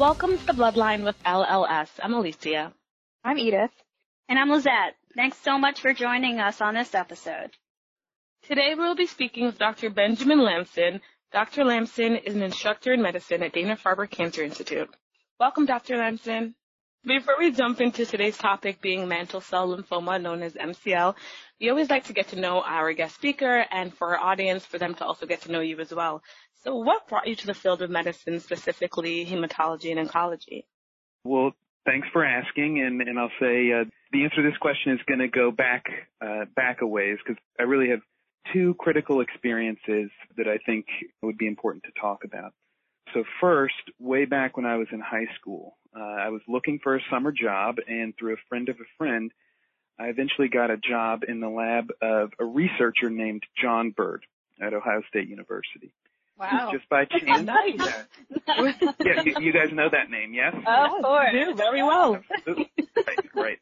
Welcome to the Bloodline with LLS. I'm Alicia. I'm Edith. And I'm Lizette. Thanks so much for joining us on this episode. Today we'll be speaking with Dr. Benjamin Lampson. Dr. Lampson is an instructor in medicine at Dana-Farber Cancer Institute. Welcome, Dr. Lampson. Before we jump into today's topic being mantle cell lymphoma, known as MCL, we always like to get to know our guest speaker and for our audience, for them to also get to know you as well. So what brought you to the field of medicine, specifically hematology and oncology? Well, thanks for asking, and, and I'll say uh, the answer to this question is going to go back uh, back a ways because I really have two critical experiences that I think would be important to talk about. So first, way back when I was in high school, uh, I was looking for a summer job, and through a friend of a friend, I eventually got a job in the lab of a researcher named John Byrd at Ohio State University. Wow. Just by chance. nice. Yeah, yeah you, you, guys know that name, yes? Of course. do, very well. right, right.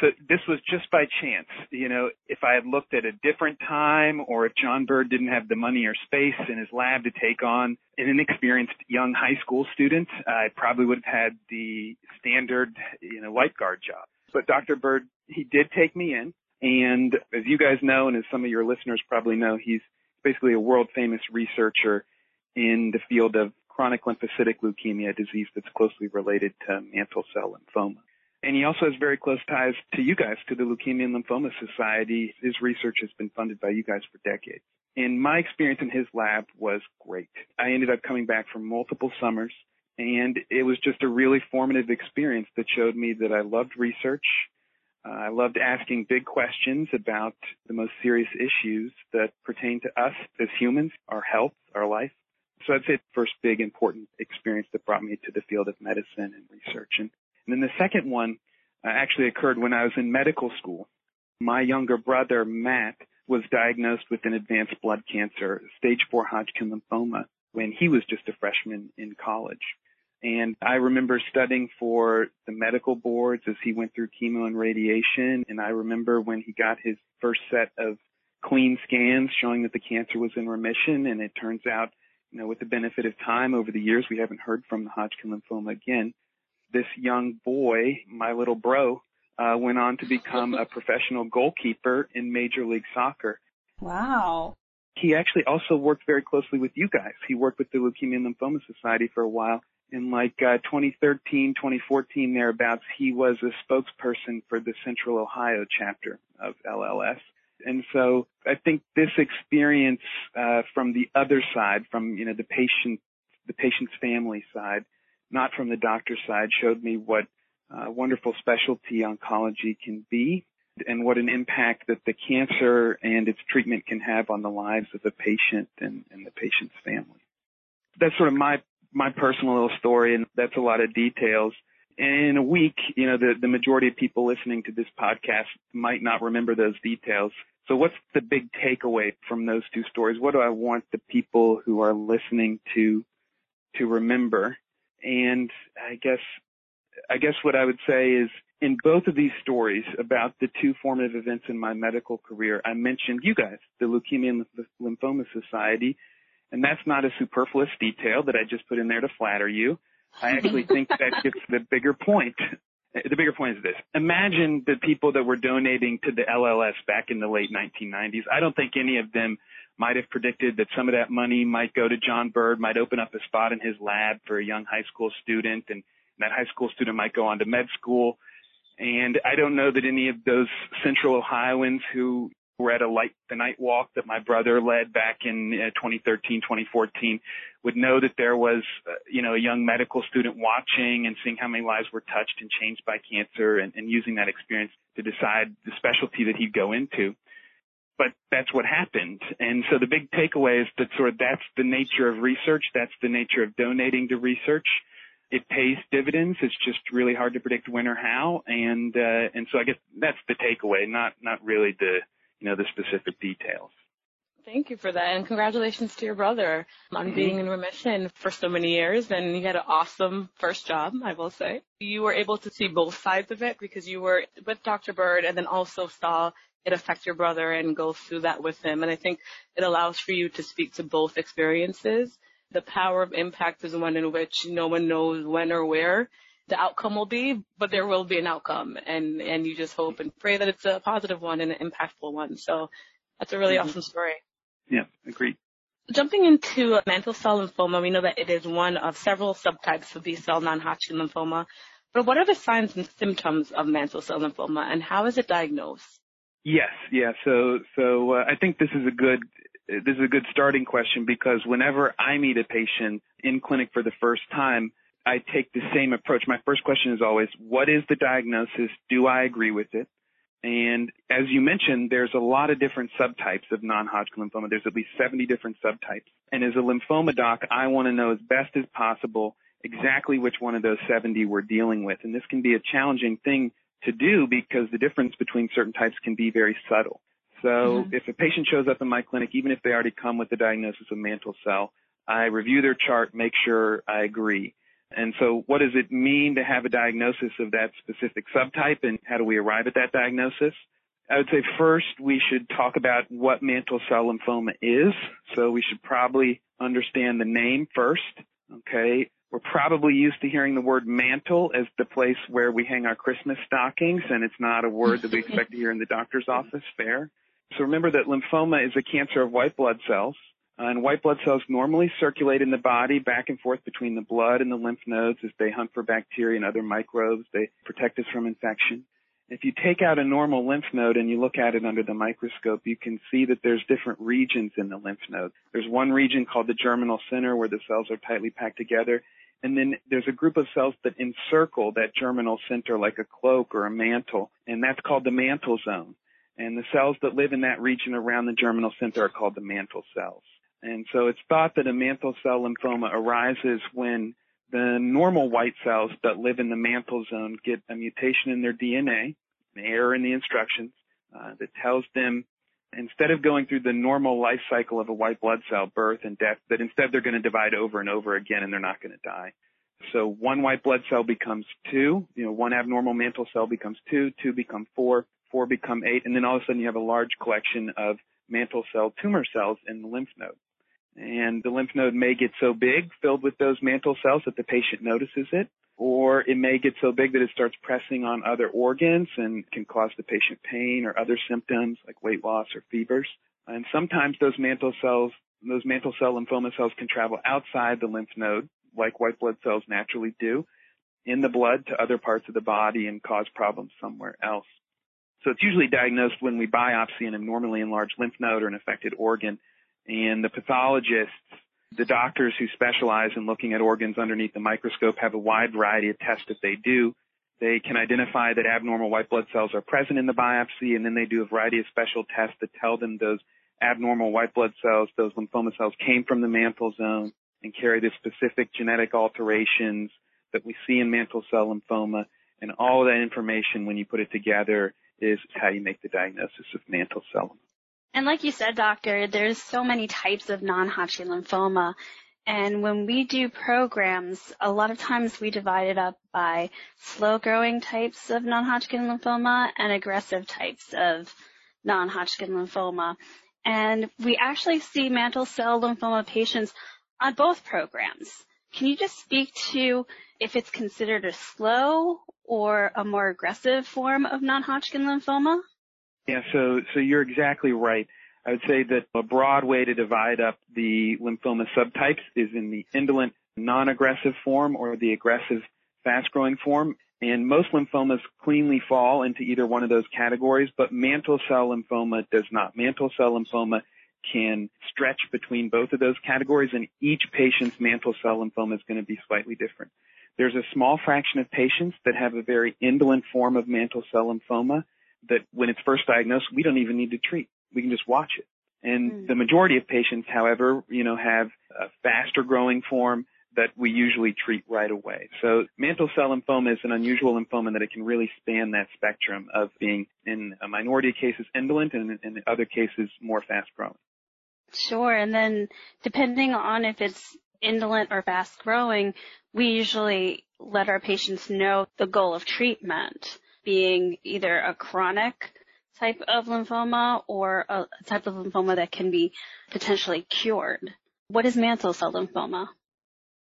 So this was just by chance. You know, if I had looked at a different time or if John Byrd didn't have the money or space in his lab to take on an inexperienced young high school student, I probably would have had the standard, you know, lifeguard job. But Dr. Byrd, he did take me in. And as you guys know, and as some of your listeners probably know, he's basically a world famous researcher in the field of chronic lymphocytic leukemia, a disease that's closely related to mantle cell lymphoma. And he also has very close ties to you guys, to the Leukemia and Lymphoma Society. His research has been funded by you guys for decades. And my experience in his lab was great. I ended up coming back for multiple summers and it was just a really formative experience that showed me that I loved research, uh, I loved asking big questions about the most serious issues that pertain to us as humans, our health, our life. So I'd say the first big important experience that brought me to the field of medicine and research. And, and then the second one uh, actually occurred when I was in medical school. My younger brother, Matt, was diagnosed with an advanced blood cancer, stage four Hodgkin lymphoma, when he was just a freshman in college. And I remember studying for the medical boards as he went through chemo and radiation. And I remember when he got his first set of clean scans showing that the cancer was in remission. And it turns out, you know, with the benefit of time over the years, we haven't heard from the Hodgkin lymphoma again. This young boy, my little bro, uh, went on to become a professional goalkeeper in Major League Soccer. Wow. He actually also worked very closely with you guys. He worked with the Leukemia and Lymphoma Society for a while in like uh, 2013, 2014 thereabouts, he was a spokesperson for the Central Ohio chapter of LLS. And so I think this experience uh, from the other side, from you know the patient, the patient's family side, not from the doctor side, showed me what uh, wonderful specialty oncology can be, and what an impact that the cancer and its treatment can have on the lives of the patient and, and the patient's family. That's sort of my my personal little story, and that's a lot of details. And in a week, you know, the, the majority of people listening to this podcast might not remember those details. So what's the big takeaway from those two stories? What do I want the people who are listening to, to remember? And I guess, I guess what I would say is in both of these stories about the two formative events in my medical career, I mentioned you guys, the Leukemia and Lymphoma Society, and that's not a superfluous detail that I just put in there to flatter you. I actually think that gets the bigger point. The bigger point is this. Imagine the people that were donating to the LLS back in the late 1990s. I don't think any of them might have predicted that some of that money might go to John Byrd, might open up a spot in his lab for a young high school student, and that high school student might go on to med school. And I don't know that any of those central Ohioans who were at a light the night walk that my brother led back in uh, 2013, 2014 would know that there was, uh, you know, a young medical student watching and seeing how many lives were touched and changed by cancer and, and using that experience to decide the specialty that he'd go into. But that's what happened. And so the big takeaway is that sort of that's the nature of research. That's the nature of donating to research it pays dividends. It's just really hard to predict when or how, and uh, and so I guess that's the takeaway, not not really the you know the specific details. Thank you for that, and congratulations to your brother on mm-hmm. being in remission for so many years. And you had an awesome first job, I will say. You were able to see both sides of it because you were with Dr. Byrd, and then also saw it affect your brother and go through that with him. And I think it allows for you to speak to both experiences the power of impact is one in which no one knows when or where the outcome will be, but there will be an outcome and, and you just hope and pray that it's a positive one and an impactful one. So that's a really mm-hmm. awesome story. Yeah, agreed. Jumping into mantle cell lymphoma, we know that it is one of several subtypes of B-cell non-Hodgkin lymphoma. But what are the signs and symptoms of mantle cell lymphoma and how is it diagnosed? Yes, yeah. So, so uh, I think this is a good this is a good starting question because whenever I meet a patient in clinic for the first time, I take the same approach. My first question is always, what is the diagnosis? Do I agree with it? And as you mentioned, there's a lot of different subtypes of non-Hodgkin lymphoma. There's at least 70 different subtypes. And as a lymphoma doc, I want to know as best as possible exactly which one of those 70 we're dealing with. And this can be a challenging thing to do because the difference between certain types can be very subtle. So mm-hmm. if a patient shows up in my clinic, even if they already come with the diagnosis of mantle cell, I review their chart, make sure I agree. And so what does it mean to have a diagnosis of that specific subtype and how do we arrive at that diagnosis? I would say first we should talk about what mantle cell lymphoma is. So we should probably understand the name first. Okay. We're probably used to hearing the word mantle as the place where we hang our Christmas stockings and it's not a word that we expect to hear in the doctor's office. Fair. So remember that lymphoma is a cancer of white blood cells. Uh, and white blood cells normally circulate in the body back and forth between the blood and the lymph nodes as they hunt for bacteria and other microbes. They protect us from infection. If you take out a normal lymph node and you look at it under the microscope, you can see that there's different regions in the lymph node. There's one region called the germinal center where the cells are tightly packed together. And then there's a group of cells that encircle that germinal center like a cloak or a mantle, and that's called the mantle zone. And the cells that live in that region around the germinal center are called the mantle cells. And so it's thought that a mantle cell lymphoma arises when the normal white cells that live in the mantle zone get a mutation in their DNA, an error in the instructions, uh, that tells them instead of going through the normal life cycle of a white blood cell, birth and death, that instead they're going to divide over and over again and they're not going to die. So one white blood cell becomes two, you know, one abnormal mantle cell becomes two, two become four, four become eight, and then all of a sudden you have a large collection of mantle cell tumor cells in the lymph node. And the lymph node may get so big, filled with those mantle cells that the patient notices it, or it may get so big that it starts pressing on other organs and can cause the patient pain or other symptoms like weight loss or fevers. And sometimes those mantle cells, those mantle cell lymphoma cells can travel outside the lymph node, like white blood cells naturally do, in the blood to other parts of the body and cause problems somewhere else. So it's usually diagnosed when we biopsy an abnormally enlarged lymph node or an affected organ. And the pathologists, the doctors who specialize in looking at organs underneath the microscope have a wide variety of tests that they do. They can identify that abnormal white blood cells are present in the biopsy, and then they do a variety of special tests that tell them those abnormal white blood cells, those lymphoma cells came from the mantle zone and carry the specific genetic alterations that we see in mantle cell lymphoma. And all of that information, when you put it together, is how you make the diagnosis of mantle cell. And like you said, doctor, there's so many types of non-Hodgkin lymphoma. And when we do programs, a lot of times we divide it up by slow growing types of non-Hodgkin lymphoma and aggressive types of non-Hodgkin lymphoma. And we actually see mantle cell lymphoma patients on both programs. Can you just speak to if it's considered a slow or a more aggressive form of non-Hodgkin lymphoma? Yeah, so so you're exactly right. I would say that a broad way to divide up the lymphoma subtypes is in the indolent non-aggressive form or the aggressive fast-growing form. And most lymphomas cleanly fall into either one of those categories, but mantle cell lymphoma does not. Mantle cell lymphoma can stretch between both of those categories and each patient's mantle cell lymphoma is going to be slightly different. There's a small fraction of patients that have a very indolent form of mantle cell lymphoma that when it's first diagnosed, we don't even need to treat. We can just watch it. And mm. the majority of patients, however, you know, have a faster growing form that we usually treat right away. So mantle cell lymphoma is an unusual lymphoma that it can really span that spectrum of being in a minority of cases indolent and in other cases more fast growing. Sure. And then depending on if it's indolent or fast growing, we usually let our patients know the goal of treatment being either a chronic type of lymphoma or a type of lymphoma that can be potentially cured. What is mantle cell lymphoma?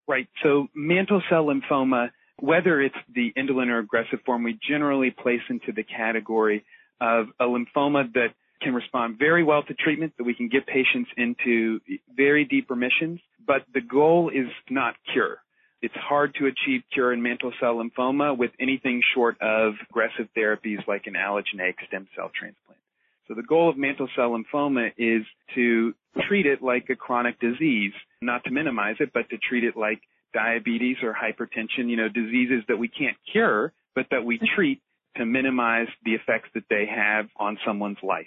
Right. So mantle cell lymphoma, whether it's the indolent or aggressive form, we generally place into the category of a lymphoma that can respond very well to treatment, that we can get patients into very deep remissions, but the goal is not cure. It's hard to achieve cure in mantle cell lymphoma with anything short of aggressive therapies like an allogeneic stem cell transplant. So the goal of mantle cell lymphoma is to treat it like a chronic disease, not to minimize it, but to treat it like diabetes or hypertension, you know, diseases that we can't cure, but that we treat to minimize the effects that they have on someone's life.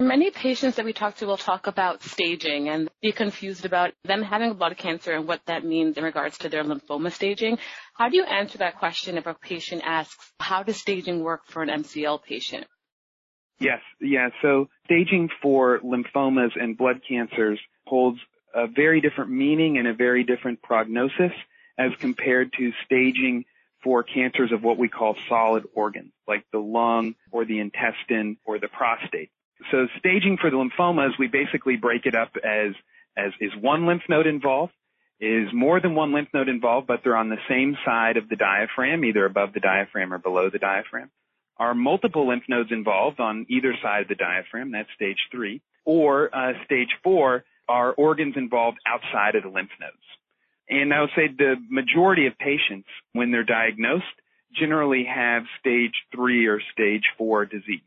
Many patients that we talk to will talk about staging and be confused about them having a blood cancer and what that means in regards to their lymphoma staging. How do you answer that question if a patient asks, how does staging work for an MCL patient? Yes, yeah. So staging for lymphomas and blood cancers holds a very different meaning and a very different prognosis as compared to staging for cancers of what we call solid organs, like the lung or the intestine or the prostate. So staging for the lymphomas, we basically break it up as, as is one lymph node involved, is more than one lymph node involved, but they're on the same side of the diaphragm, either above the diaphragm or below the diaphragm are multiple lymph nodes involved on either side of the diaphragm, that's stage three, or uh, stage four are organs involved outside of the lymph nodes. And I would say the majority of patients, when they're diagnosed, generally have stage three or stage four disease.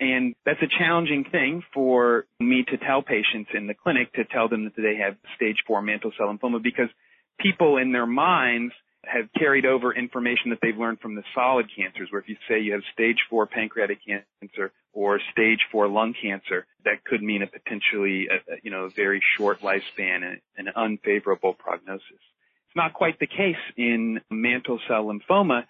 And that's a challenging thing for me to tell patients in the clinic to tell them that they have stage four mantle cell lymphoma because people in their minds have carried over information that they've learned from the solid cancers, where if you say you have stage four pancreatic cancer or stage four lung cancer, that could mean a potentially, a, you know, a very short lifespan and an unfavorable prognosis. It's not quite the case in mantle cell lymphoma,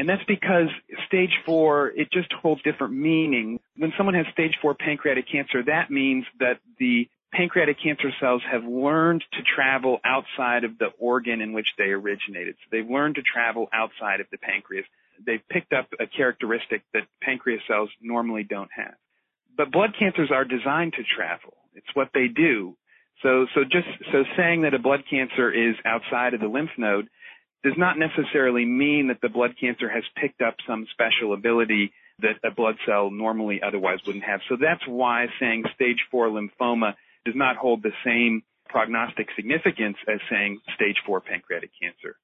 and that's because stage four, it just holds different meaning. When someone has stage four pancreatic cancer, that means that the pancreatic cancer cells have learned to travel outside of the organ in which they originated. So they've learned to travel outside of the pancreas. They've picked up a characteristic that pancreas cells normally don't have. But blood cancers are designed to travel. It's what they do. So, so just, so saying that a blood cancer is outside of the lymph node does not necessarily mean that the blood cancer has picked up some special ability that a blood cell normally otherwise wouldn't have. So that's why saying stage four lymphoma does not hold the same prognostic significance as saying stage four pancreatic cancer.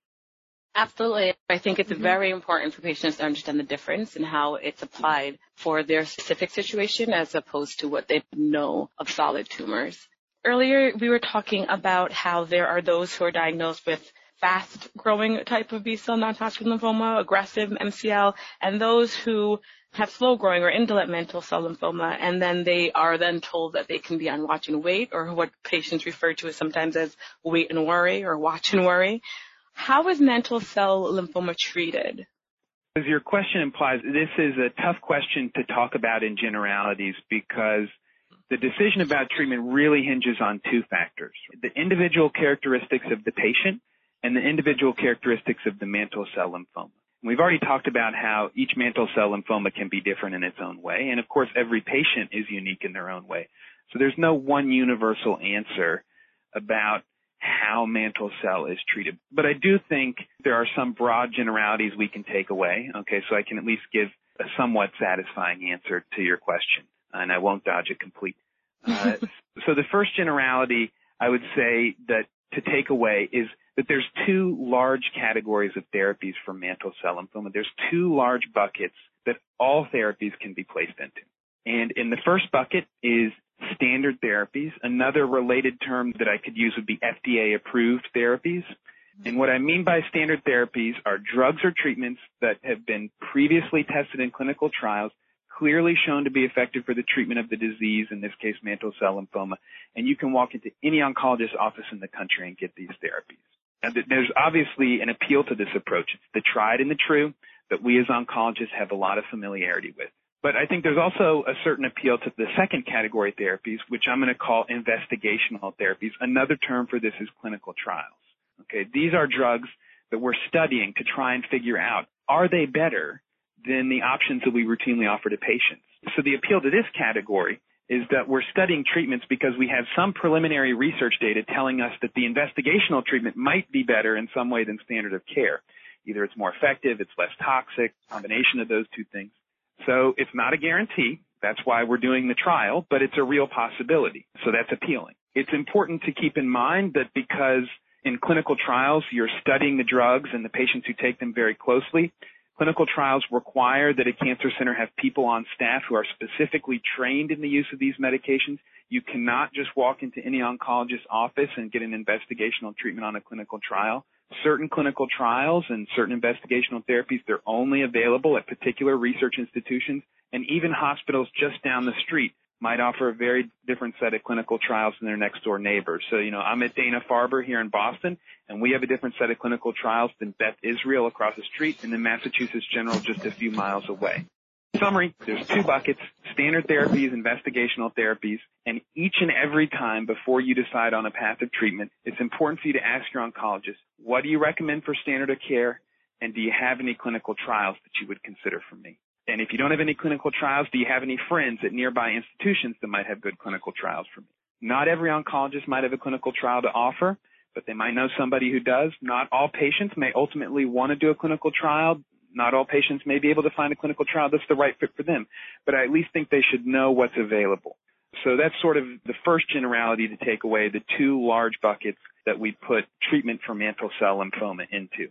Absolutely. I think it's mm-hmm. very important for patients to understand the difference and how it's applied for their specific situation as opposed to what they know of solid tumors. Earlier, we were talking about how there are those who are diagnosed with fast growing type of B-cell non-Hodgkin lymphoma, aggressive MCL, and those who have slow growing or indolent mantle cell lymphoma, and then they are then told that they can be on watch and wait, or what patients refer to as sometimes as wait and worry or watch and worry. How is mantle cell lymphoma treated? As your question implies, this is a tough question to talk about in generalities because the decision about treatment really hinges on two factors. The individual characteristics of the patient and the individual characteristics of the mantle cell lymphoma. We've already talked about how each mantle cell lymphoma can be different in its own way. And of course, every patient is unique in their own way. So there's no one universal answer about how mantle cell is treated. But I do think there are some broad generalities we can take away. Okay, so I can at least give a somewhat satisfying answer to your question, and I won't dodge it completely. Uh, so the first generality I would say that to take away is that there's two large categories of therapies for mantle cell lymphoma. There's two large buckets that all therapies can be placed into. And in the first bucket is standard therapies. Another related term that I could use would be FDA approved therapies. And what I mean by standard therapies are drugs or treatments that have been previously tested in clinical trials, clearly shown to be effective for the treatment of the disease, in this case mantle cell lymphoma, and you can walk into any oncologist's office in the country and get these therapies. And there's obviously an appeal to this approach. It's the tried and the true that we as oncologists have a lot of familiarity with. But I think there's also a certain appeal to the second category therapies, which I'm going to call investigational therapies. Another term for this is clinical trials. Okay, these are drugs that we're studying to try and figure out are they better than the options that we routinely offer to patients. So the appeal to this category is that we're studying treatments because we have some preliminary research data telling us that the investigational treatment might be better in some way than standard of care. Either it's more effective, it's less toxic, combination of those two things. So it's not a guarantee. That's why we're doing the trial, but it's a real possibility. So that's appealing. It's important to keep in mind that because in clinical trials, you're studying the drugs and the patients who take them very closely. Clinical trials require that a cancer center have people on staff who are specifically trained in the use of these medications. You cannot just walk into any oncologist's office and get an investigational treatment on a clinical trial. Certain clinical trials and certain investigational therapies, they're only available at particular research institutions and even hospitals just down the street might offer a very different set of clinical trials than their next door neighbors. So, you know, I'm at Dana-Farber here in Boston, and we have a different set of clinical trials than Beth Israel across the street and then Massachusetts General just a few miles away. Summary, there's two buckets, standard therapies, investigational therapies, and each and every time before you decide on a path of treatment, it's important for you to ask your oncologist, what do you recommend for standard of care, and do you have any clinical trials that you would consider for me? And if you don't have any clinical trials, do you have any friends at nearby institutions that might have good clinical trials for me? Not every oncologist might have a clinical trial to offer, but they might know somebody who does. Not all patients may ultimately want to do a clinical trial. Not all patients may be able to find a clinical trial that's the right fit for them, but I at least think they should know what's available. So that's sort of the first generality to take away the two large buckets that we put treatment for mantle cell lymphoma into.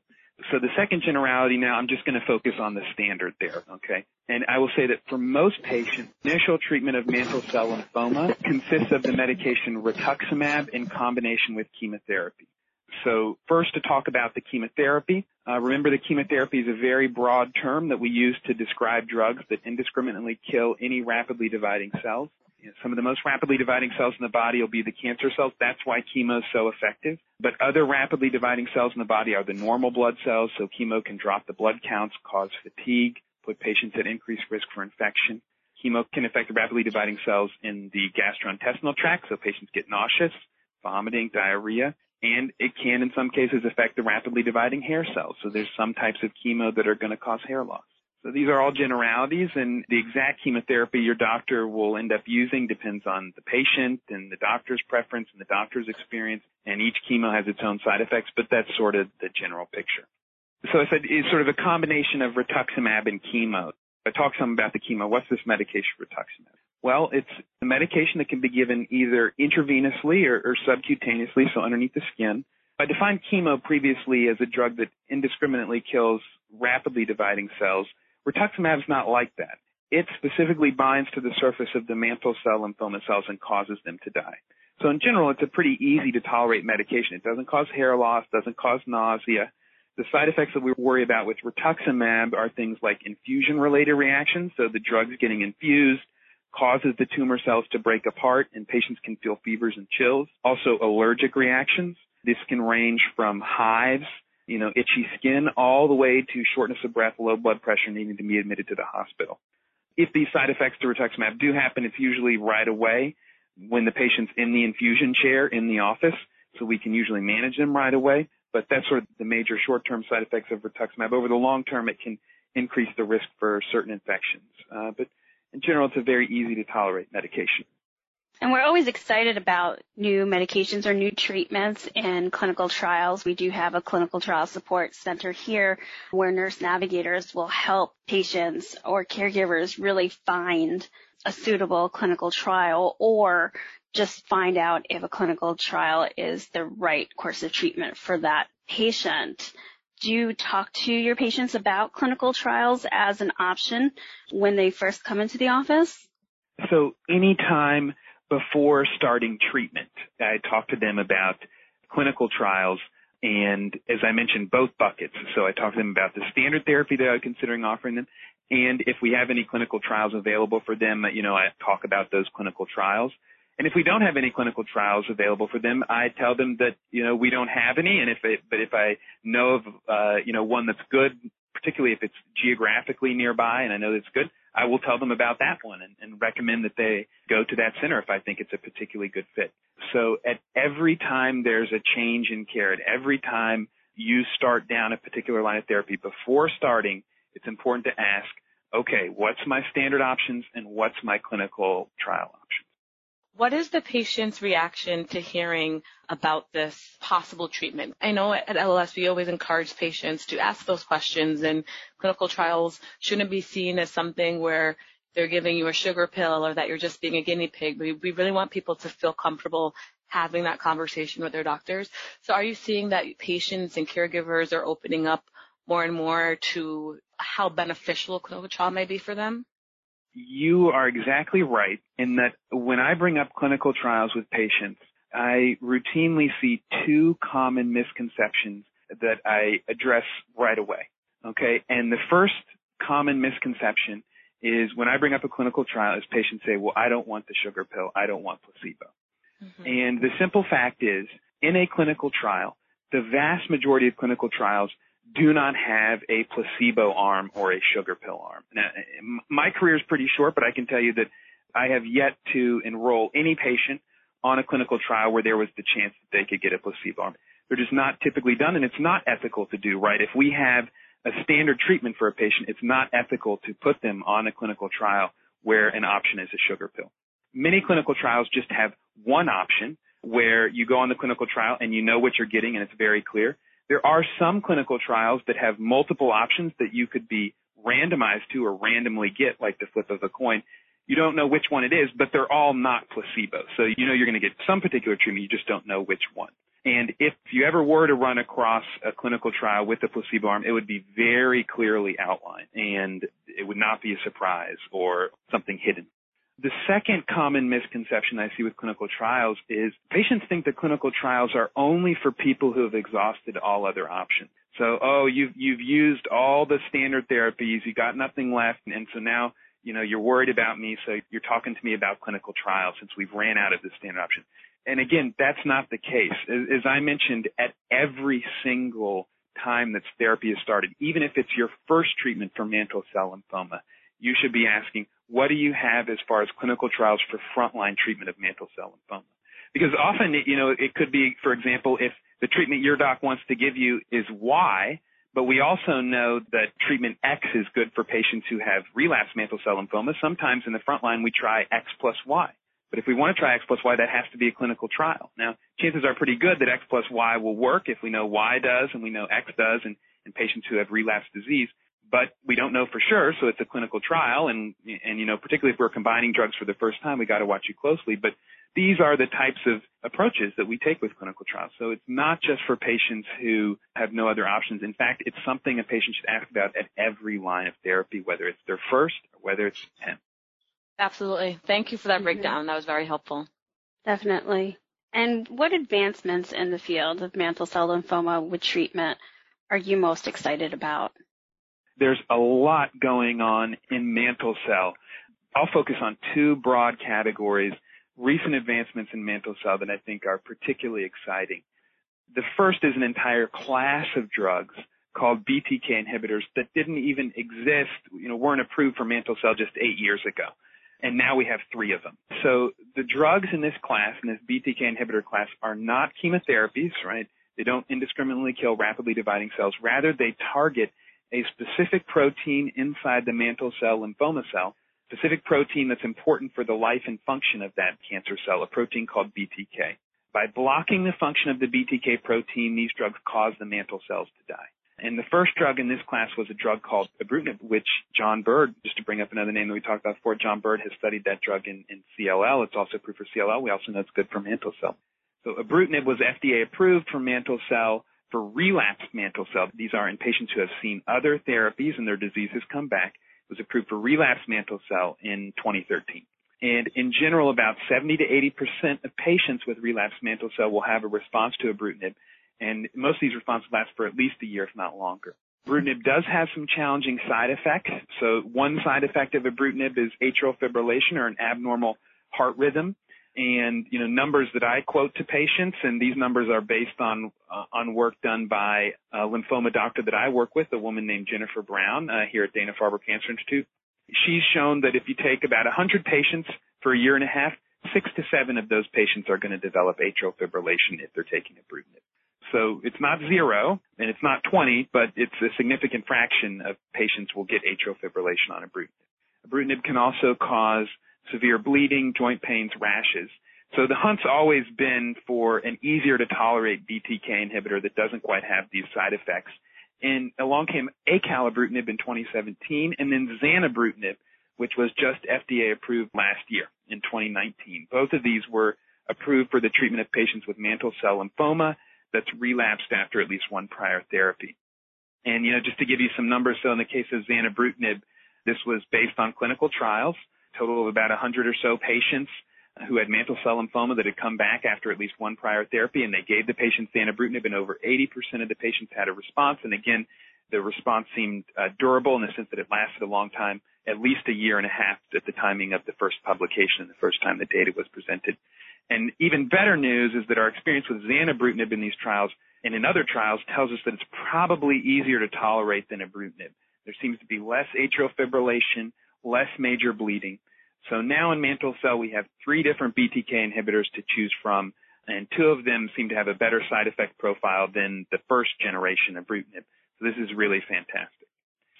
So the second generality now, I'm just going to focus on the standard there, okay? And I will say that for most patients, initial treatment of mantle cell lymphoma consists of the medication rituximab in combination with chemotherapy. So first to talk about the chemotherapy. Uh, remember the chemotherapy is a very broad term that we use to describe drugs that indiscriminately kill any rapidly dividing cells. Some of the most rapidly dividing cells in the body will be the cancer cells. That's why chemo is so effective. But other rapidly dividing cells in the body are the normal blood cells, so chemo can drop the blood counts, cause fatigue, put patients at increased risk for infection. Chemo can affect the rapidly dividing cells in the gastrointestinal tract, so patients get nauseous, vomiting, diarrhea, and it can in some cases affect the rapidly dividing hair cells. So there's some types of chemo that are going to cause hair loss. So these are all generalities and the exact chemotherapy your doctor will end up using depends on the patient and the doctor's preference and the doctor's experience and each chemo has its own side effects, but that's sort of the general picture. So I said it's sort of a combination of rituximab and chemo. I talked some about the chemo. What's this medication rituximab? Well, it's a medication that can be given either intravenously or, or subcutaneously, so underneath the skin. I defined chemo previously as a drug that indiscriminately kills rapidly dividing cells Rituximab is not like that. It specifically binds to the surface of the mantle cell lymphoma cells and causes them to die. So in general, it's a pretty easy to tolerate medication. It doesn't cause hair loss, doesn't cause nausea. The side effects that we worry about with rituximab are things like infusion related reactions. So the drug's getting infused causes the tumor cells to break apart and patients can feel fevers and chills. Also allergic reactions. This can range from hives you know, itchy skin all the way to shortness of breath, low blood pressure, needing to be admitted to the hospital. If these side effects to rituximab do happen, it's usually right away when the patient's in the infusion chair in the office, so we can usually manage them right away. But that's sort of the major short-term side effects of rituximab. Over the long term, it can increase the risk for certain infections. Uh, but in general, it's a very easy to tolerate medication. And we're always excited about new medications or new treatments in clinical trials. We do have a clinical trial support center here where nurse navigators will help patients or caregivers really find a suitable clinical trial or just find out if a clinical trial is the right course of treatment for that patient, do you talk to your patients about clinical trials as an option when they first come into the office? So anytime before starting treatment, I talk to them about clinical trials and as I mentioned, both buckets. So I talk to them about the standard therapy that I'm considering offering them. And if we have any clinical trials available for them, you know, I talk about those clinical trials. And if we don't have any clinical trials available for them, I tell them that, you know, we don't have any. And if it, but if I know of, uh, you know, one that's good, particularly if it's geographically nearby and I know that's good, I will tell them about that one and, and recommend that they go to that center if I think it's a particularly good fit. So at every time there's a change in care, at every time you start down a particular line of therapy, before starting, it's important to ask, okay, what's my standard options and what's my clinical trial options? What is the patient's reaction to hearing about this possible treatment? I know at LLS we always encourage patients to ask those questions and clinical trials shouldn't be seen as something where they're giving you a sugar pill or that you're just being a guinea pig. We, we really want people to feel comfortable having that conversation with their doctors. So are you seeing that patients and caregivers are opening up more and more to how beneficial clinical trial may be for them? You are exactly right in that when I bring up clinical trials with patients, I routinely see two common misconceptions that I address right away. Okay. And the first common misconception is when I bring up a clinical trial is patients say, well, I don't want the sugar pill. I don't want placebo. Mm-hmm. And the simple fact is in a clinical trial, the vast majority of clinical trials do not have a placebo arm or a sugar pill arm. Now, my career is pretty short, but I can tell you that I have yet to enroll any patient on a clinical trial where there was the chance that they could get a placebo arm. They're just not typically done, and it's not ethical to do, right? If we have a standard treatment for a patient, it's not ethical to put them on a clinical trial where an option is a sugar pill. Many clinical trials just have one option where you go on the clinical trial and you know what you're getting and it's very clear. There are some clinical trials that have multiple options that you could be randomized to or randomly get, like the flip of a coin. You don't know which one it is, but they're all not placebo. So you know you're going to get some particular treatment, you just don't know which one. And if you ever were to run across a clinical trial with a placebo arm, it would be very clearly outlined and it would not be a surprise or something hidden. The second common misconception I see with clinical trials is patients think that clinical trials are only for people who have exhausted all other options. So, oh, you've, you've used all the standard therapies, you got nothing left, and so now, you know, you're worried about me, so you're talking to me about clinical trials since we've ran out of the standard option. And again, that's not the case. As, as I mentioned, at every single time that therapy is started, even if it's your first treatment for mantle cell lymphoma, you should be asking, what do you have as far as clinical trials for frontline treatment of mantle cell lymphoma? Because often, you know, it could be, for example, if the treatment your doc wants to give you is Y, but we also know that treatment X is good for patients who have relapsed mantle cell lymphoma. Sometimes in the front line we try X plus Y. But if we want to try X plus Y, that has to be a clinical trial. Now, chances are pretty good that X plus Y will work if we know Y does and we know X does and in patients who have relapsed disease but we don't know for sure, so it's a clinical trial, and and you know, particularly if we're combining drugs for the first time, we got to watch it closely. But these are the types of approaches that we take with clinical trials. So it's not just for patients who have no other options. In fact, it's something a patient should ask about at every line of therapy, whether it's their first or whether it's 10. Absolutely. Thank you for that mm-hmm. breakdown. That was very helpful. Definitely. And what advancements in the field of mantle cell lymphoma with treatment are you most excited about? There's a lot going on in mantle cell. I'll focus on two broad categories, recent advancements in mantle cell that I think are particularly exciting. The first is an entire class of drugs called BTK inhibitors that didn't even exist, you know, weren't approved for mantle cell just eight years ago. And now we have three of them. So the drugs in this class, in this BTK inhibitor class, are not chemotherapies, right? They don't indiscriminately kill rapidly dividing cells. Rather, they target a specific protein inside the mantle cell lymphoma cell, specific protein that's important for the life and function of that cancer cell, a protein called BTK. By blocking the function of the BTK protein, these drugs cause the mantle cells to die. And the first drug in this class was a drug called ibrutinib, which John Byrd, just to bring up another name that we talked about before, John Byrd has studied that drug in, in CLL. It's also approved for CLL. We also know it's good for mantle cell. So ibrutinib was FDA approved for mantle cell For relapsed mantle cell, these are in patients who have seen other therapies and their disease has come back, it was approved for relapsed mantle cell in 2013. And in general, about 70 to 80% of patients with relapsed mantle cell will have a response to ibrutinib, and most of these responses last for at least a year, if not longer. Ibrutinib does have some challenging side effects. So one side effect of ibrutinib is atrial fibrillation or an abnormal heart rhythm. And, you know, numbers that I quote to patients, and these numbers are based on, uh, on work done by a lymphoma doctor that I work with, a woman named Jennifer Brown, uh, here at Dana-Farber Cancer Institute. She's shown that if you take about 100 patients for a year and a half, six to seven of those patients are going to develop atrial fibrillation if they're taking ibrutinib. So it's not zero and it's not 20, but it's a significant fraction of patients will get atrial fibrillation on ibrutinib. Ibrutinib can also cause severe bleeding, joint pains, rashes. So the hunt's always been for an easier to tolerate BTK inhibitor that doesn't quite have these side effects. And along came acalabrutinib in 2017 and then zanubrutinib, which was just FDA approved last year in 2019. Both of these were approved for the treatment of patients with mantle cell lymphoma that's relapsed after at least one prior therapy. And, you know, just to give you some numbers, so in the case of zanubrutinib, this was based on clinical trials, total of about 100 or so patients who had mantle cell lymphoma that had come back after at least one prior therapy, and they gave the patients zanubrutinib, and over 80% of the patients had a response. And again, the response seemed uh, durable in the sense that it lasted a long time, at least a year and a half at the timing of the first publication and the first time the data was presented. And even better news is that our experience with zanubrutinib in these trials and in other trials tells us that it's probably easier to tolerate than ibrutinib. There seems to be less atrial fibrillation, less major bleeding. So now in mantle cell, we have three different BTK inhibitors to choose from, and two of them seem to have a better side effect profile than the first generation of ibrutinib. So this is really fantastic.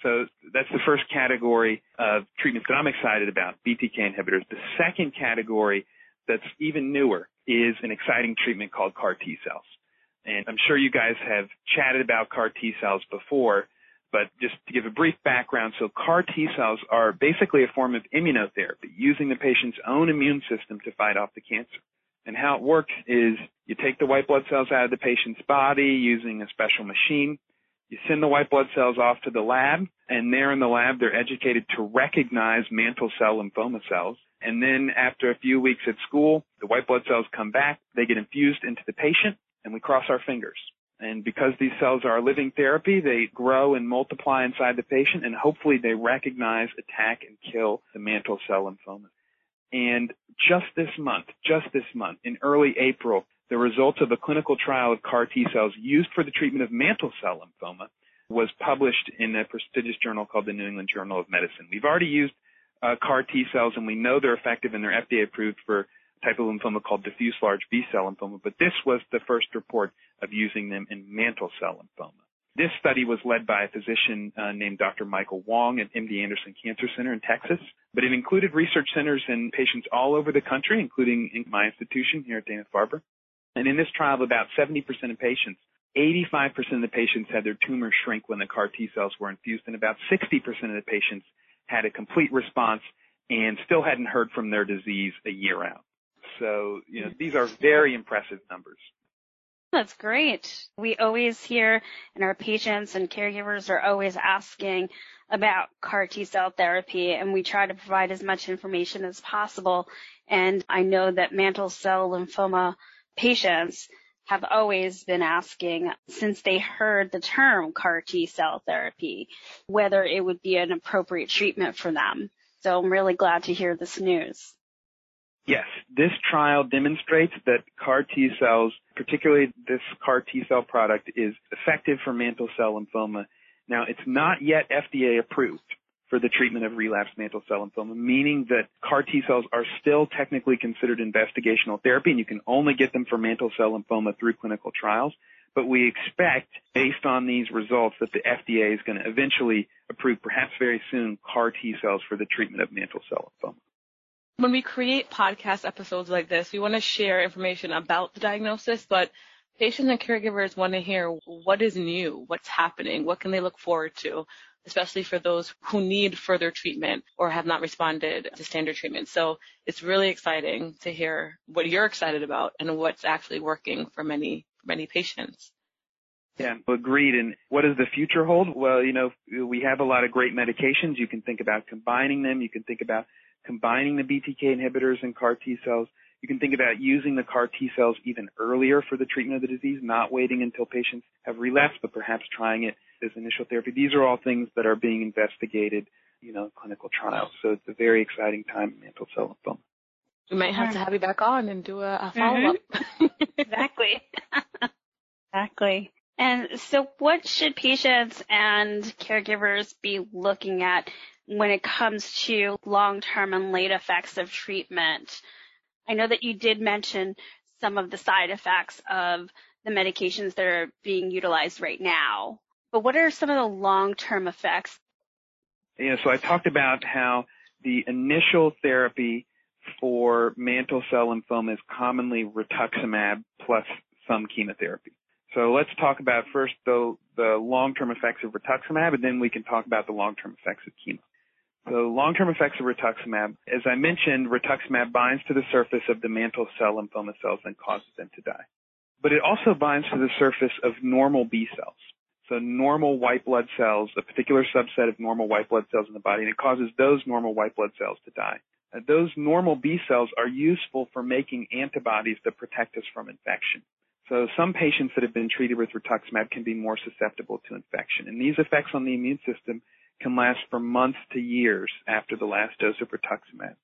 So that's the first category of treatments that I'm excited about, BTK inhibitors. The second category that's even newer is an exciting treatment called CAR T cells. And I'm sure you guys have chatted about CAR T cells before, but just to give a brief background, so CAR T cells are basically a form of immunotherapy using the patient's own immune system to fight off the cancer. And how it works is you take the white blood cells out of the patient's body using a special machine. You send the white blood cells off to the lab, and there in the lab, they're educated to recognize mantle cell lymphoma cells. And then after a few weeks at school, the white blood cells come back, they get infused into the patient, and we cross our fingers. And because these cells are a living therapy, they grow and multiply inside the patient and hopefully they recognize, attack, and kill the mantle cell lymphoma. And just this month, just this month, in early April, the results of a clinical trial of CAR T cells used for the treatment of mantle cell lymphoma was published in a prestigious journal called the New England Journal of Medicine. We've already used uh, CAR T cells and we know they're effective and they're FDA approved for type of lymphoma called diffuse large B-cell lymphoma, but this was the first report of using them in mantle cell lymphoma. This study was led by a physician uh, named Dr. Michael Wang at MD Anderson Cancer Center in Texas, but it included research centers and patients all over the country, including in my institution here at Dana-Farber. And in this trial, about 70% of patients, 85% of the patients had their tumor shrink when the CAR T cells were infused, and about 60% of the patients had a complete response and still hadn't heard from their disease a year out. So, you know, these are very impressive numbers. That's great. We always hear, and our patients and caregivers are always asking about CAR T cell therapy, and we try to provide as much information as possible. And I know that mantle cell lymphoma patients have always been asking since they heard the term CAR T cell therapy, whether it would be an appropriate treatment for them. So I'm really glad to hear this news. Yes, this trial demonstrates that CAR T cells, particularly this CAR T cell product, is effective for mantle cell lymphoma. Now, it's not yet FDA approved for the treatment of relapsed mantle cell lymphoma, meaning that CAR T cells are still technically considered investigational therapy, and you can only get them for mantle cell lymphoma through clinical trials. But we expect, based on these results, that the FDA is going to eventually approve, perhaps very soon, CAR T cells for the treatment of mantle cell lymphoma. When we create podcast episodes like this, we want to share information about the diagnosis, but patients and caregivers want to hear what is new, what's happening, what can they look forward to, especially for those who need further treatment or have not responded to standard treatment. So it's really exciting to hear what you're excited about and what's actually working for many, many patients. Yeah, agreed. And what does the future hold? Well, you know, we have a lot of great medications. You can think about combining them. You can think about combining the BTK inhibitors and CAR T cells. You can think about using the CAR T cells even earlier for the treatment of the disease, not waiting until patients have relapsed, but perhaps trying it as initial therapy. These are all things that are being investigated, you know, in clinical trials. So it's a very exciting time in mantle cell lymphoma. We might have to have you back on and do a, a follow up. Mm-hmm. exactly. exactly. And so what should patients and caregivers be looking at when it comes to long-term and late effects of treatment? I know that you did mention some of the side effects of the medications that are being utilized right now, but what are some of the long-term effects? Yeah, so I talked about how the initial therapy for mantle cell lymphoma is commonly rituximab plus some chemotherapy. So let's talk about first the, the long-term effects of rituximab, and then we can talk about the long-term effects of chemo. So long-term effects of rituximab, as I mentioned, rituximab binds to the surface of the mantle cell lymphoma cells and causes them to die. But it also binds to the surface of normal B cells. So normal white blood cells, a particular subset of normal white blood cells in the body, and it causes those normal white blood cells to die. those normal B cells are useful for making antibodies that protect us from infection. So some patients that have been treated with rituximab can be more susceptible to infection. And these effects on the immune system can last for months to years after the last dose of rituximab.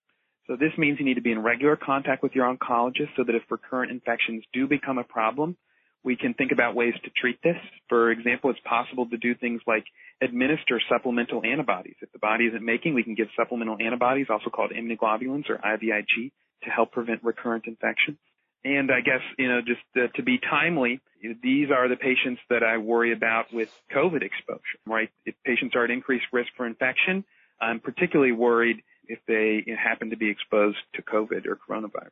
So this means you need to be in regular contact with your oncologist so that if recurrent infections do become a problem, we can think about ways to treat this. For example, it's possible to do things like administer supplemental antibodies. If the body isn't making, we can give supplemental antibodies, also called immunoglobulins or IVIG, to help prevent recurrent infections. And I guess, you know, just to be timely, these are the patients that I worry about with COVID exposure, right? If patients are at increased risk for infection, I'm particularly worried if they happen to be exposed to COVID or coronavirus.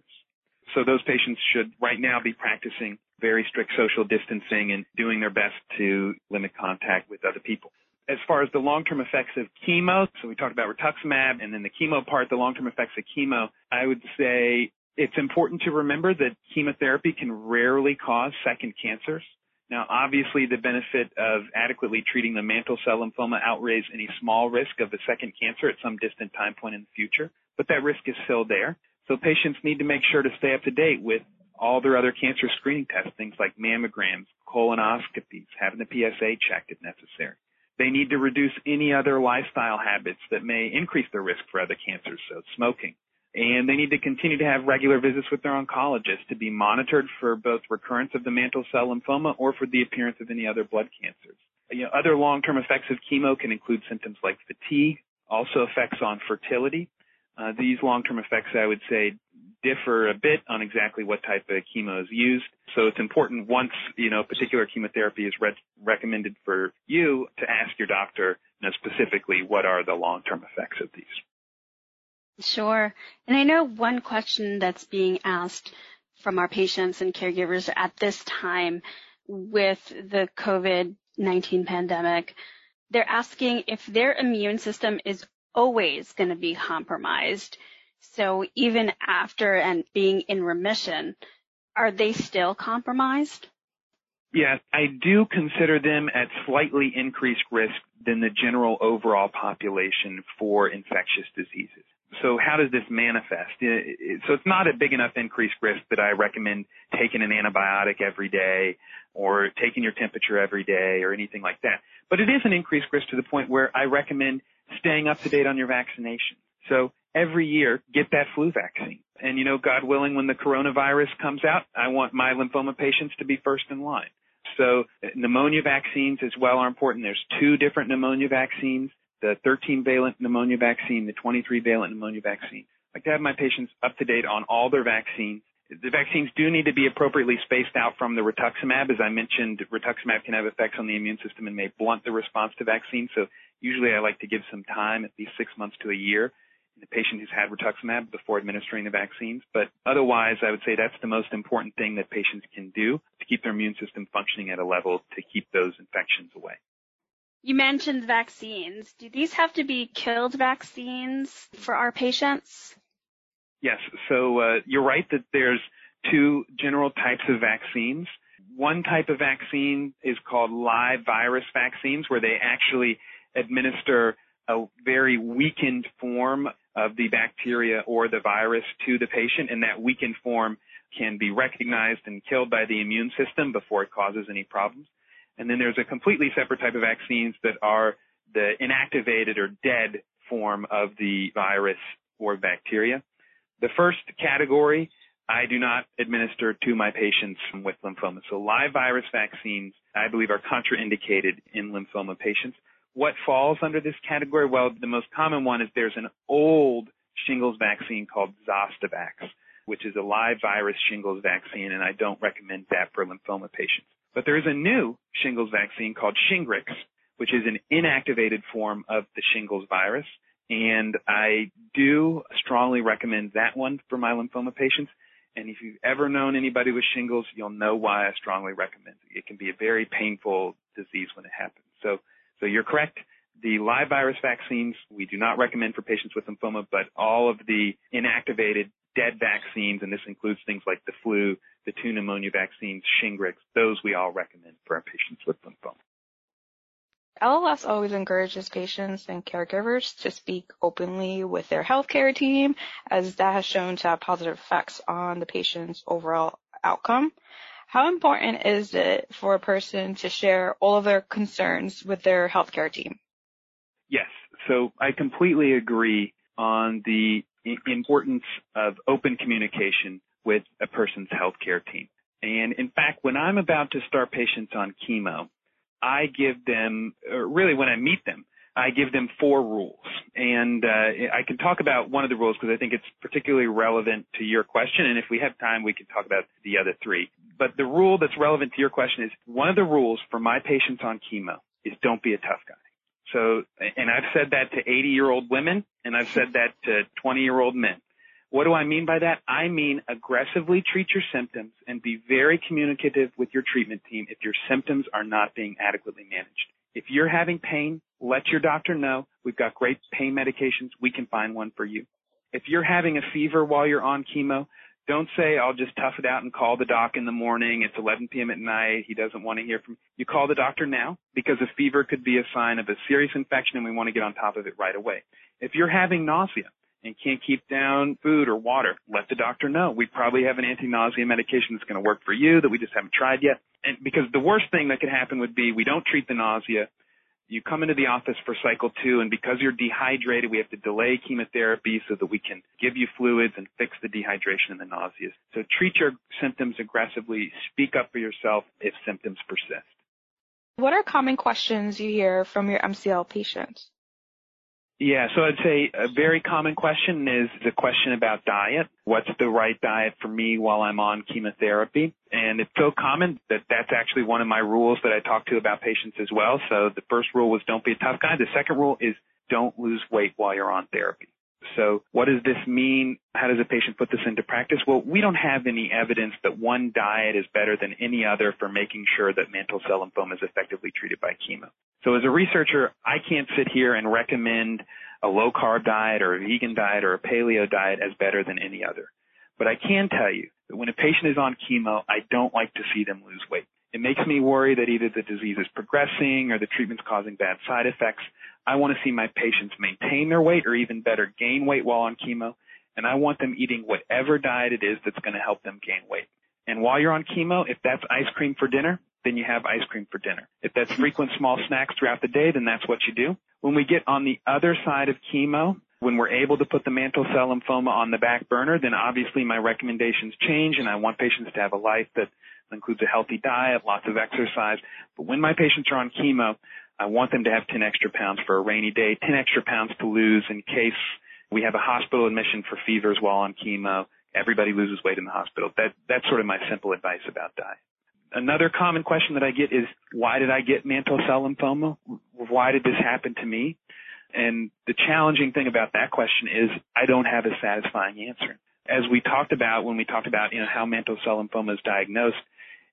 So those patients should right now be practicing very strict social distancing and doing their best to limit contact with other people. As far as the long-term effects of chemo, so we talked about rituximab and then the chemo part, the long-term effects of chemo, I would say it's important to remember that chemotherapy can rarely cause second cancers. Now, obviously, the benefit of adequately treating the mantle cell lymphoma outweighs any small risk of a second cancer at some distant time point in the future, but that risk is still there. So patients need to make sure to stay up to date with all their other cancer screening tests, things like mammograms, colonoscopies, having the PSA checked if necessary. They need to reduce any other lifestyle habits that may increase their risk for other cancers, so smoking, and they need to continue to have regular visits with their oncologist to be monitored for both recurrence of the mantle cell lymphoma or for the appearance of any other blood cancers. You know, other long-term effects of chemo can include symptoms like fatigue, also effects on fertility. Uh, these long-term effects, I would say, differ a bit on exactly what type of chemo is used. So it's important once, you know, particular chemotherapy is re- recommended for you to ask your doctor you know, specifically what are the long-term effects of these. Sure. And I know one question that's being asked from our patients and caregivers at this time with the COVID-19 pandemic, they're asking if their immune system is always going to be compromised. So even after and being in remission, are they still compromised? Yes, I do consider them at slightly increased risk than the general overall population for infectious diseases so how does this manifest? So it's not a big enough increased risk that I recommend taking an antibiotic every day or taking your temperature every day or anything like that. But it is an increased risk to the point where I recommend staying up to date on your vaccination. So every year, get that flu vaccine. And you know, God willing, when the coronavirus comes out, I want my lymphoma patients to be first in line. So pneumonia vaccines as well are important. There's two different pneumonia vaccines the 13 valent pneumonia vaccine, the 23 valent pneumonia vaccine. I like to have my patients up to date on all their vaccines. The vaccines do need to be appropriately spaced out from the rituximab. As I mentioned, rituximab can have effects on the immune system and may blunt the response to vaccines. So usually I like to give some time, at least six months to a year, in the patient who's had rituximab before administering the vaccines. But otherwise, I would say that's the most important thing that patients can do to keep their immune system functioning at a level to keep those infections away. You mentioned vaccines. Do these have to be killed vaccines for our patients? Yes. So uh, you're right that there's two general types of vaccines. One type of vaccine is called live virus vaccines where they actually administer a very weakened form of the bacteria or the virus to the patient and that weakened form can be recognized and killed by the immune system before it causes any problems. And then there's a completely separate type of vaccines that are the inactivated or dead form of the virus or bacteria. The first category I do not administer to my patients with lymphoma. So live virus vaccines, I believe, are contraindicated in lymphoma patients. What falls under this category? Well, the most common one is there's an old shingles vaccine called Zostavax, which is a live virus shingles vaccine, and I don't recommend that for lymphoma patients. But there is a new shingles vaccine called Shingrix, which is an inactivated form of the shingles virus. And I do strongly recommend that one for my lymphoma patients. And if you've ever known anybody with shingles, you'll know why I strongly recommend it. It can be a very painful disease when it happens. So, so you're correct. The live virus vaccines we do not recommend for patients with lymphoma, but all of the inactivated dead vaccines, and this includes things like the flu, the two pneumonia vaccines, Shingrix, those we all recommend for our patients with lymphoma. LLS always encourages patients and caregivers to speak openly with their healthcare team, as that has shown to have positive effects on the patient's overall outcome. How important is it for a person to share all of their concerns with their healthcare team? Yes. So I completely agree on the importance of open communication with a person's healthcare team. And in fact, when I'm about to start patients on chemo, I give them, really when I meet them, I give them four rules. And uh, I can talk about one of the rules because I think it's particularly relevant to your question. And if we have time, we can talk about the other three. But the rule that's relevant to your question is one of the rules for my patients on chemo is don't be a tough guy. So, and I've said that to 80 year old women and I've said that to 20 year old men. What do I mean by that? I mean aggressively treat your symptoms and be very communicative with your treatment team if your symptoms are not being adequately managed. If you're having pain, let your doctor know. We've got great pain medications. We can find one for you. If you're having a fever while you're on chemo, don't say, I'll just tough it out and call the doc in the morning. It's 11 p.m. at night. He doesn't want to hear from you. Call the doctor now because a fever could be a sign of a serious infection and we want to get on top of it right away. If you're having nausea, and can't keep down food or water, let the doctor know. We probably have an anti-nausea medication that's going to work for you that we just haven't tried yet. And because the worst thing that could happen would be we don't treat the nausea. You come into the office for cycle two and because you're dehydrated, we have to delay chemotherapy so that we can give you fluids and fix the dehydration and the nausea. So treat your symptoms aggressively. Speak up for yourself if symptoms persist. What are common questions you hear from your MCL patients? Yeah, so I'd say a very common question is the question about diet. What's the right diet for me while I'm on chemotherapy? And it's so common that that's actually one of my rules that I talk to about patients as well. So the first rule was don't be a tough guy. The second rule is don't lose weight while you're on therapy. So what does this mean? How does a patient put this into practice? Well, we don't have any evidence that one diet is better than any other for making sure that mantle cell lymphoma is effectively treated by chemo. So as a researcher, I can't sit here and recommend a low carb diet or a vegan diet or a paleo diet as better than any other. But I can tell you that when a patient is on chemo, I don't like to see them lose weight. It makes me worry that either the disease is progressing or the treatment's causing bad side effects. I want to see my patients maintain their weight or even better gain weight while on chemo. And I want them eating whatever diet it is that's going to help them gain weight. And while you're on chemo, if that's ice cream for dinner, then you have ice cream for dinner. If that's frequent small snacks throughout the day, then that's what you do. When we get on the other side of chemo, when we're able to put the mantle cell lymphoma on the back burner, then obviously my recommendations change and I want patients to have a life that includes a healthy diet, lots of exercise. But when my patients are on chemo, I want them to have 10 extra pounds for a rainy day, 10 extra pounds to lose in case we have a hospital admission for fevers while on chemo. Everybody loses weight in the hospital. That, that's sort of my simple advice about diet. Another common question that I get is, why did I get mantle cell lymphoma? Why did this happen to me? And the challenging thing about that question is I don't have a satisfying answer. As we talked about when we talked about, you know, how mantle cell lymphoma is diagnosed,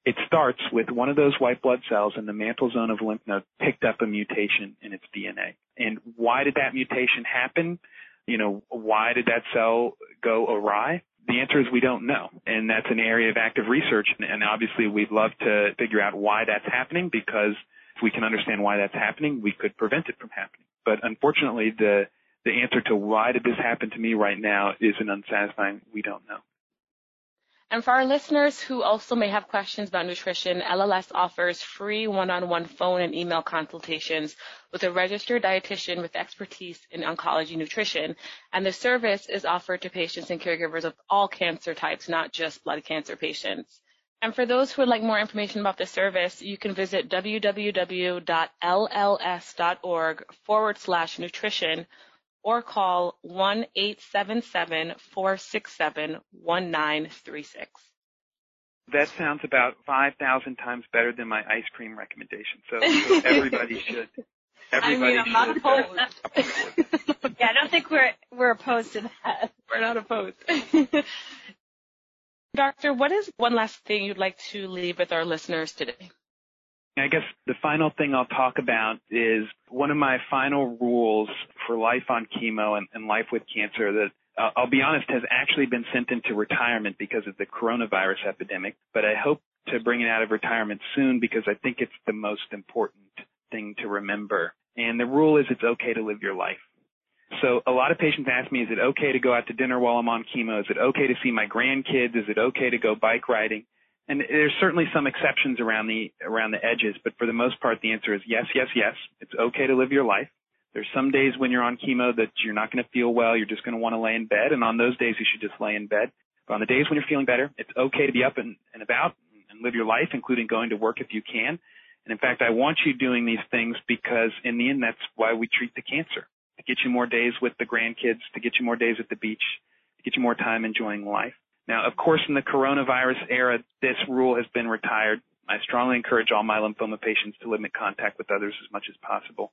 it starts with one of those white blood cells in the mantle zone of lymph node picked up a mutation in its DNA. And why did that mutation happen? You know, why did that cell go awry? the answer is we don't know. And that's an area of active research. And obviously we'd love to figure out why that's happening because if we can understand why that's happening, we could prevent it from happening. But unfortunately, the, the answer to why did this happen to me right now is an unsatisfying, we don't know. And for our listeners who also may have questions about nutrition, LLS offers free one-on-one phone and email consultations with a registered dietitian with expertise in oncology nutrition. And the service is offered to patients and caregivers of all cancer types, not just blood cancer patients. And for those who would like more information about the service, you can visit www.lls.org forward slash nutrition or call 1-877-467-1936. That sounds about 5,000 times better than my ice cream recommendation. So, so everybody should. Everybody I mean, I'm should. not opposed. Yeah, I don't think we're we're opposed to that. We're not opposed. Doctor, what is one last thing you'd like to leave with our listeners today? I guess the final thing I'll talk about is one of my final rules for life on chemo and, and life with cancer that uh, I'll be honest has actually been sent into retirement because of the coronavirus epidemic, but I hope to bring it out of retirement soon because I think it's the most important thing to remember. And the rule is it's okay to live your life. So a lot of patients ask me, is it okay to go out to dinner while I'm on chemo? Is it okay to see my grandkids? Is it okay to go bike riding? And there's certainly some exceptions around the around the edges, but for the most part, the answer is yes, yes, yes. It's okay to live your life. There's some days when you're on chemo that you're not going to feel well. You're just going to want to lay in bed, and on those days, you should just lay in bed. But on the days when you're feeling better, it's okay to be up and, and about and live your life, including going to work if you can. And in fact, I want you doing these things because in the end, that's why we treat the cancer to get you more days with the grandkids, to get you more days at the beach, to get you more time enjoying life. Now, of course, in the coronavirus era, this rule has been retired. I strongly encourage all my lymphoma patients to limit contact with others as much as possible.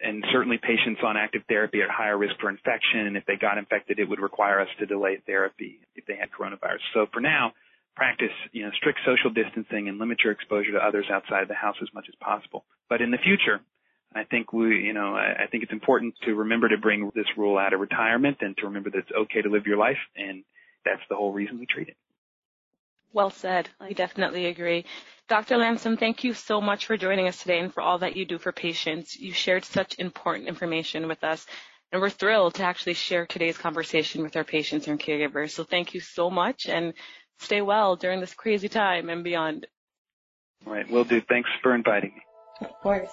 And certainly patients on active therapy are at higher risk for infection. And if they got infected, it would require us to delay therapy if they had coronavirus. So for now, practice, you know, strict social distancing and limit your exposure to others outside the house as much as possible. But in the future, I think we, you know, I think it's important to remember to bring this rule out of retirement and to remember that it's okay to live your life and that's the whole reason we treat it. Well said. I definitely agree. Dr. Lampson, thank you so much for joining us today and for all that you do for patients. You shared such important information with us, and we're thrilled to actually share today's conversation with our patients and caregivers. So thank you so much, and stay well during this crazy time and beyond. All right, will do. Thanks for inviting me. Of course.